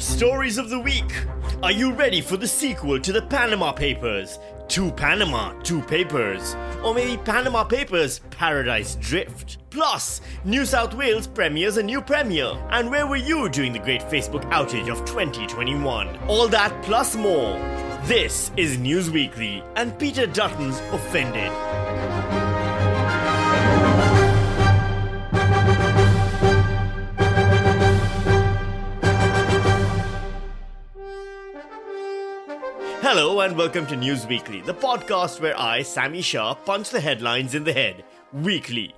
Stories of the week. Are you ready for the sequel to the Panama Papers? Two Panama, two papers. Or maybe Panama Papers, Paradise Drift. Plus, New South Wales premieres a new premier. And where were you during the great Facebook outage of 2021? All that plus more. This is News Weekly, and Peter Dutton's offended. And welcome to News Weekly, the podcast where I, Sami Shah, punch the headlines in the head weekly.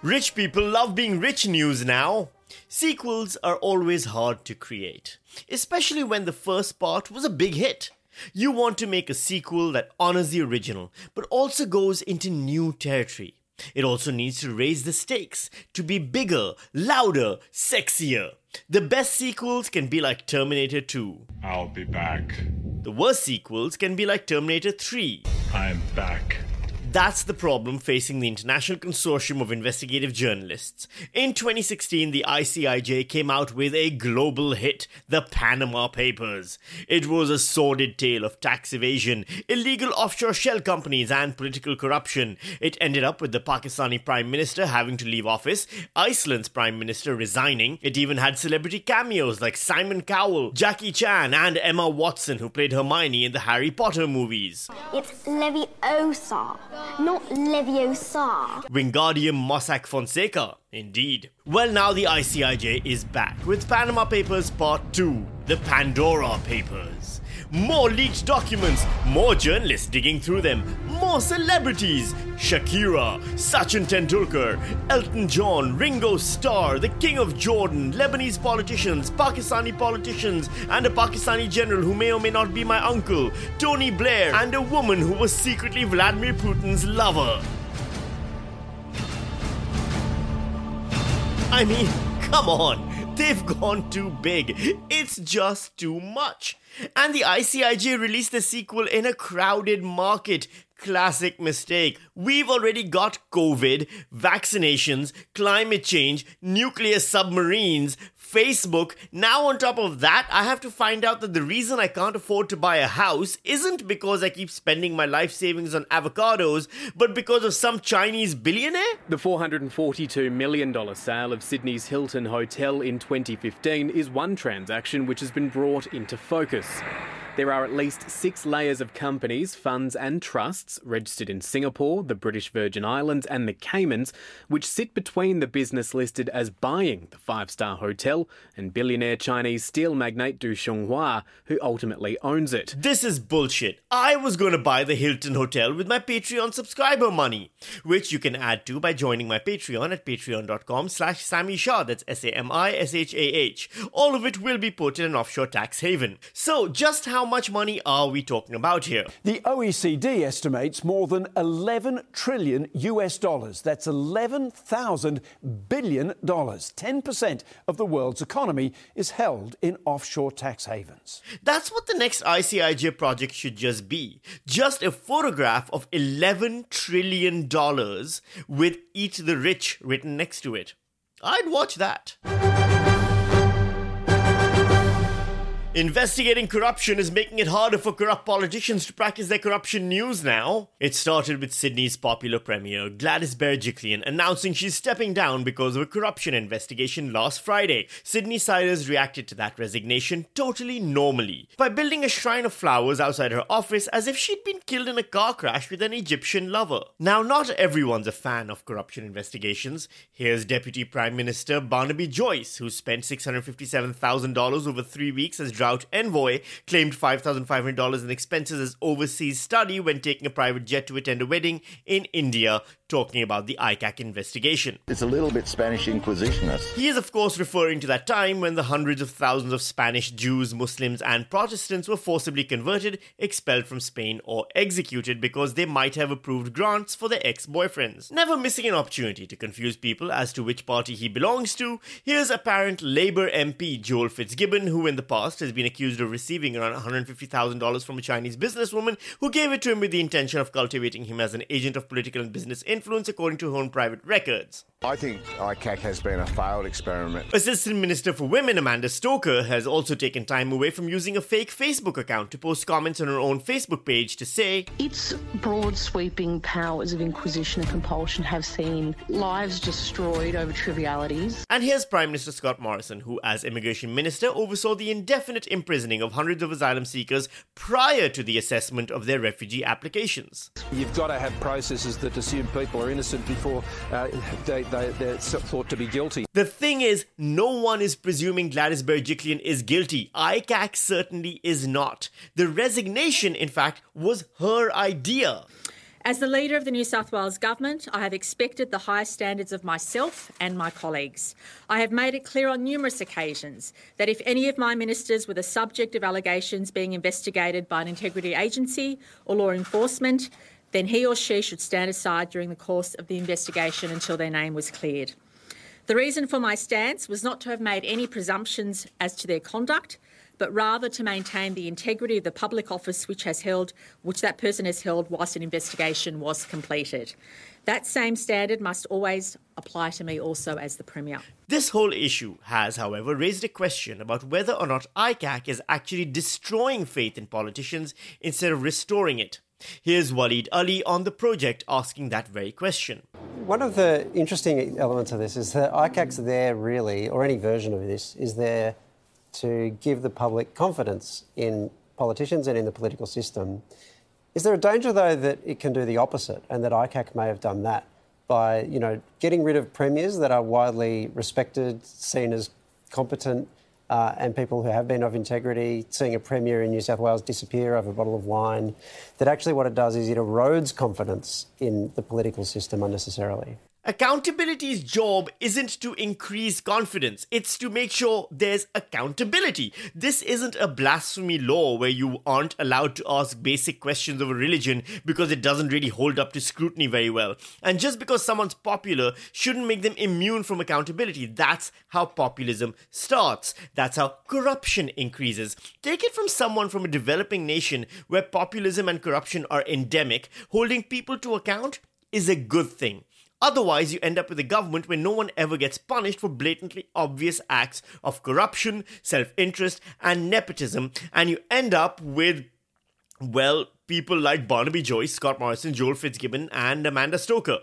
Rich people love being rich news now. Sequels are always hard to create, especially when the first part was a big hit. You want to make a sequel that honors the original, but also goes into new territory. It also needs to raise the stakes, to be bigger, louder, sexier. The best sequels can be like Terminator 2. I'll be back. The worst sequels can be like Terminator 3. I'm back. That's the problem facing the International Consortium of Investigative Journalists. In 2016, the ICIJ came out with a global hit, The Panama Papers. It was a sordid tale of tax evasion, illegal offshore shell companies, and political corruption. It ended up with the Pakistani Prime Minister having to leave office, Iceland's Prime Minister resigning. It even had celebrity cameos like Simon Cowell, Jackie Chan, and Emma Watson, who played Hermione in the Harry Potter movies. It's Leviosa, not Leviosa. Wingardium Mossack Fonseca, indeed. Well, now the ICIJ is back with Panama Papers Part 2, the Pandora Papers. More leaked documents, more journalists digging through them, more celebrities Shakira, Sachin Tendulkar, Elton John, Ringo Starr, the King of Jordan, Lebanese politicians, Pakistani politicians, and a Pakistani general who may or may not be my uncle, Tony Blair, and a woman who was secretly Vladimir Putin's lover. I mean, come on. They've gone too big. It's just too much. And the ICIJ released the sequel in a crowded market. Classic mistake. We've already got COVID, vaccinations, climate change, nuclear submarines, Facebook. Now, on top of that, I have to find out that the reason I can't afford to buy a house isn't because I keep spending my life savings on avocados, but because of some Chinese billionaire? The $442 million sale of Sydney's Hilton Hotel in 2015 is one transaction which has been brought into focus. There are at least six layers of companies, funds, and trusts registered in Singapore, the British Virgin Islands, and the Caymans, which sit between the business listed as buying the five star hotel and billionaire Chinese steel magnate Du Shuanghua, who ultimately owns it. This is bullshit. I was going to buy the Hilton Hotel with my Patreon subscriber money, which you can add to by joining my Patreon at patreon.com slash Sami Shah. That's S-A-M-I-S-H-A-H. All of it will be put in an offshore tax haven. So just how much money are we talking about here? The OECD estimates more than 11 trillion US dollars. That's 11,000 billion dollars. 10% of the world's economy is held in offshore tax havens. That's what the next ICIJ project should just be. Just a photograph of 11 trillion dollars with Eat the Rich written next to it. I'd watch that. Investigating corruption is making it harder for corrupt politicians to practice their corruption news now. It started with Sydney's popular premier, Gladys Berejiklian, announcing she's stepping down because of a corruption investigation last Friday. Sydney siders reacted to that resignation totally normally by building a shrine of flowers outside her office as if she'd been killed in a car crash with an Egyptian lover. Now, not everyone's a fan of corruption investigations. Here's Deputy Prime Minister Barnaby Joyce, who spent $657,000 over three weeks as envoy, claimed $5,500 in expenses as overseas study when taking a private jet to attend a wedding in India, talking about the ICAC investigation. It's a little bit Spanish Inquisitionist. He is, of course, referring to that time when the hundreds of thousands of Spanish Jews, Muslims, and Protestants were forcibly converted, expelled from Spain, or executed because they might have approved grants for their ex boyfriends. Never missing an opportunity to confuse people as to which party he belongs to, here's apparent Labour MP Joel Fitzgibbon, who in the past has has been accused of receiving around $150,000 from a Chinese businesswoman who gave it to him with the intention of cultivating him as an agent of political and business influence, according to her own private records. I think ICAC has been a failed experiment. Assistant Minister for Women Amanda Stoker has also taken time away from using a fake Facebook account to post comments on her own Facebook page to say, Its broad sweeping powers of inquisition and compulsion have seen lives destroyed over trivialities. And here's Prime Minister Scott Morrison, who, as Immigration Minister, oversaw the indefinite imprisoning of hundreds of asylum seekers prior to the assessment of their refugee applications. You've got to have processes that assume people are innocent before uh, they, they, they're thought to be guilty. The thing is, no one is presuming Gladys Berejiklian is guilty. ICAC certainly is not. The resignation, in fact, was her idea. As the leader of the New South Wales Government, I have expected the highest standards of myself and my colleagues. I have made it clear on numerous occasions that if any of my ministers were the subject of allegations being investigated by an integrity agency or law enforcement, then he or she should stand aside during the course of the investigation until their name was cleared. The reason for my stance was not to have made any presumptions as to their conduct, but rather to maintain the integrity of the public office which has held which that person has held whilst an investigation was completed. That same standard must always apply to me also as the Premier. This whole issue has, however, raised a question about whether or not ICAC is actually destroying faith in politicians instead of restoring it. Here's Waleed Aly on the project asking that very question. One of the interesting elements of this is that ICAC's there really, or any version of this, is there to give the public confidence in politicians and in the political system. Is there a danger, though, that it can do the opposite and that ICAC may have done that by, you know, getting rid of premiers that are widely respected, seen as competent, uh, and people who have been of integrity, seeing a premier in New South Wales disappear over a bottle of wine, that actually what it does is it erodes confidence in the political system unnecessarily. Accountability's job isn't to increase confidence, it's to make sure there's accountability. This isn't a blasphemy law where you aren't allowed to ask basic questions of a religion because it doesn't really hold up to scrutiny very well. And just because someone's popular shouldn't make them immune from accountability. That's how populism starts. That's how corruption increases. Take it from someone from a developing nation where populism and corruption are endemic, holding people to account is a good thing. Otherwise, you end up with a government where no one ever gets punished for blatantly obvious acts of corruption, self interest, and nepotism, and you end up with, well, people like Barnaby Joyce, Scott Morrison, Joel Fitzgibbon, and Amanda Stoker.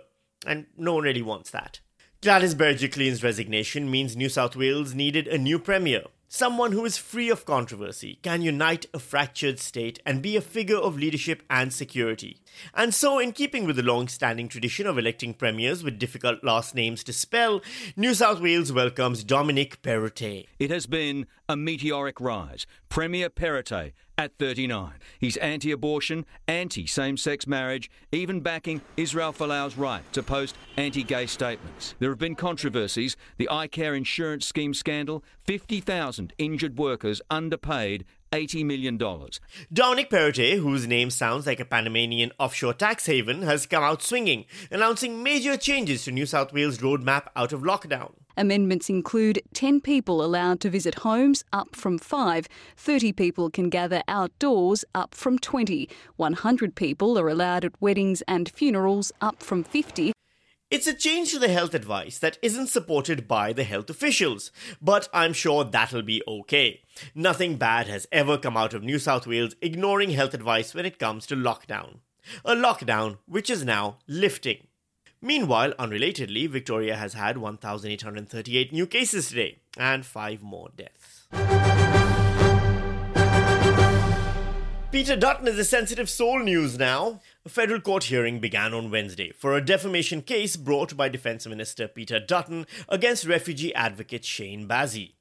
And no one really wants that. Gladys Berejiklian's resignation means New South Wales needed a new premier. Someone who is free of controversy, can unite a fractured state, and be a figure of leadership and security. And so, in keeping with the long standing tradition of electing premiers with difficult last names to spell, New South Wales welcomes Dominic Perrottet. It has been a meteoric rise. Premier Perrottet at 39. He's anti abortion, anti same sex marriage, even backing Israel Folau's right to post anti gay statements. There have been controversies the iCare insurance scheme scandal, 50,000 injured workers underpaid $80 million. Dominic Perrottet, whose name sounds like a Panamanian offshore tax haven, has come out swinging, announcing major changes to New South Wales' roadmap out of lockdown. Amendments include 10 people allowed to visit homes, up from 5. 30 people can gather outdoors, up from 20. 100 people are allowed at weddings and funerals, up from 50. It's a change to the health advice that isn't supported by the health officials, but I'm sure that'll be okay. Nothing bad has ever come out of New South Wales ignoring health advice when it comes to lockdown. A lockdown which is now lifting. Meanwhile, unrelatedly, Victoria has had 1,838 new cases today and 5 more deaths. Peter Dutton is a sensitive soul news now. A federal court hearing began on Wednesday for a defamation case brought by Defence Minister Peter Dutton against refugee advocate Shane Bazzi.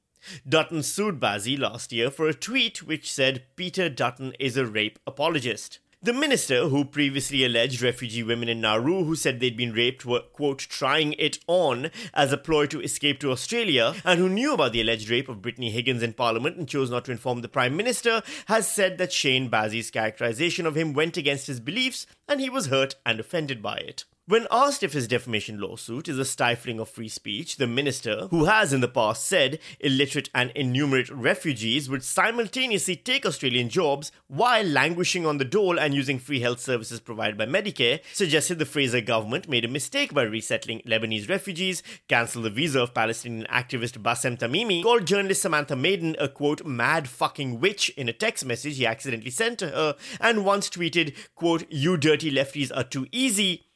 Dutton sued Bazzi last year for a tweet which said Peter Dutton is a rape apologist. The minister, who previously alleged refugee women in Nauru who said they'd been raped were, quote, trying it on as a ploy to escape to Australia, and who knew about the alleged rape of Brittany Higgins in Parliament and chose not to inform the Prime Minister, has said that Shane Bazzi's characterization of him went against his beliefs and he was hurt and offended by it. When asked if his defamation lawsuit is a stifling of free speech, the minister, who has in the past said illiterate and innumerate refugees would simultaneously take Australian jobs while languishing on the dole and using free health services provided by Medicare, suggested the Fraser government made a mistake by resettling Lebanese refugees, cancelled the visa of Palestinian activist Bassem Tamimi, called journalist Samantha Maiden a quote mad fucking witch in a text message he accidentally sent to her, and once tweeted, quote, you dirty lefties are too easy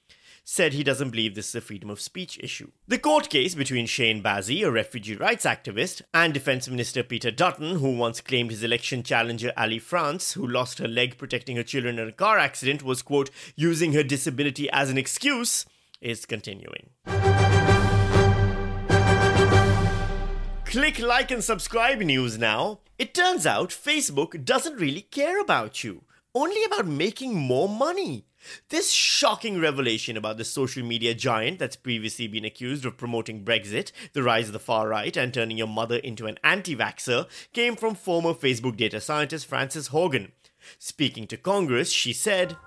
said he doesn't believe this is a freedom of speech issue. The court case between Shane Bazzi, a refugee rights activist, and Defence Minister Peter Dutton, who once claimed his election challenger Ali France, who lost her leg protecting her children in a car accident, was, quote, using her disability as an excuse, is continuing. Click like and subscribe news now. It turns out Facebook doesn't really care about you, only about making more money. This shocking revelation about the social media giant that's previously been accused of promoting Brexit, the rise of the far right, and turning your mother into an anti vaxxer came from former Facebook data scientist Frances Haugen. Speaking to Congress, she said,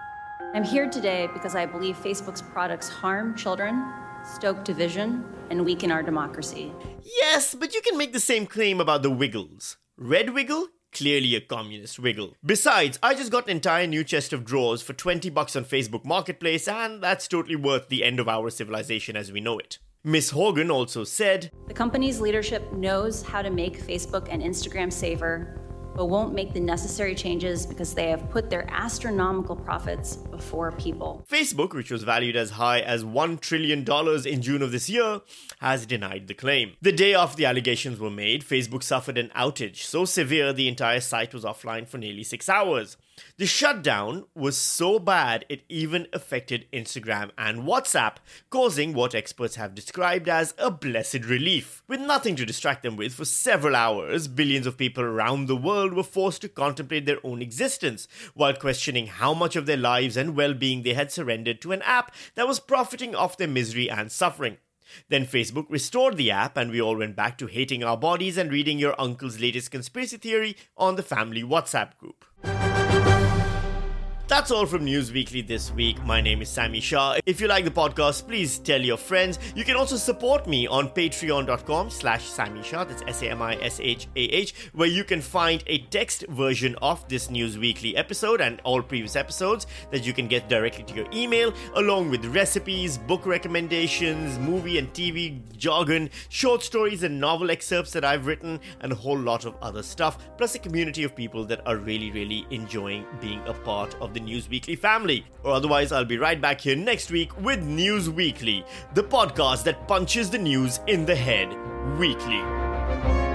I'm here today because I believe Facebook's products harm children, stoke division, and weaken our democracy. Yes, but you can make the same claim about the Wiggles. Red Wiggle Clearly a communist wiggle. Besides, I just got an entire new chest of drawers for 20 bucks on Facebook Marketplace, and that's totally worth the end of our civilization as we know it. Miss Haugen also said The company's leadership knows how to make Facebook and Instagram safer but won't make the necessary changes because they have put their astronomical profits before people. Facebook, which was valued as high as $1 trillion in June of this year, has denied the claim. The day after the allegations were made, Facebook suffered an outage so severe the entire site was offline for nearly six hours. The shutdown was so bad it even affected Instagram and WhatsApp, causing what experts have described as a blessed relief. With nothing to distract them with for several hours, billions of people around the world were forced to contemplate their own existence while questioning how much of their lives and well being they had surrendered to an app that was profiting off their misery and suffering. Then Facebook restored the app, and we all went back to hating our bodies and reading your uncle's latest conspiracy theory on the family WhatsApp group. That's all from News Weekly this week. My name is Sami Shah. If you like the podcast, please tell your friends. You can also support me on patreon.com slash Sami Shah. That's S-A-M-I-S-H-A-H, where you can find a text version of this News Weekly episode and all previous episodes that you can get directly to your email, along with recipes, book recommendations, movie and TV jargon, short stories and novel excerpts that I've written, and a whole lot of other stuff, plus a community of people that are really, really enjoying being a part the News Weekly family. Or otherwise, I'll be right back here next week with News Weekly, the podcast that punches the news in the head weekly.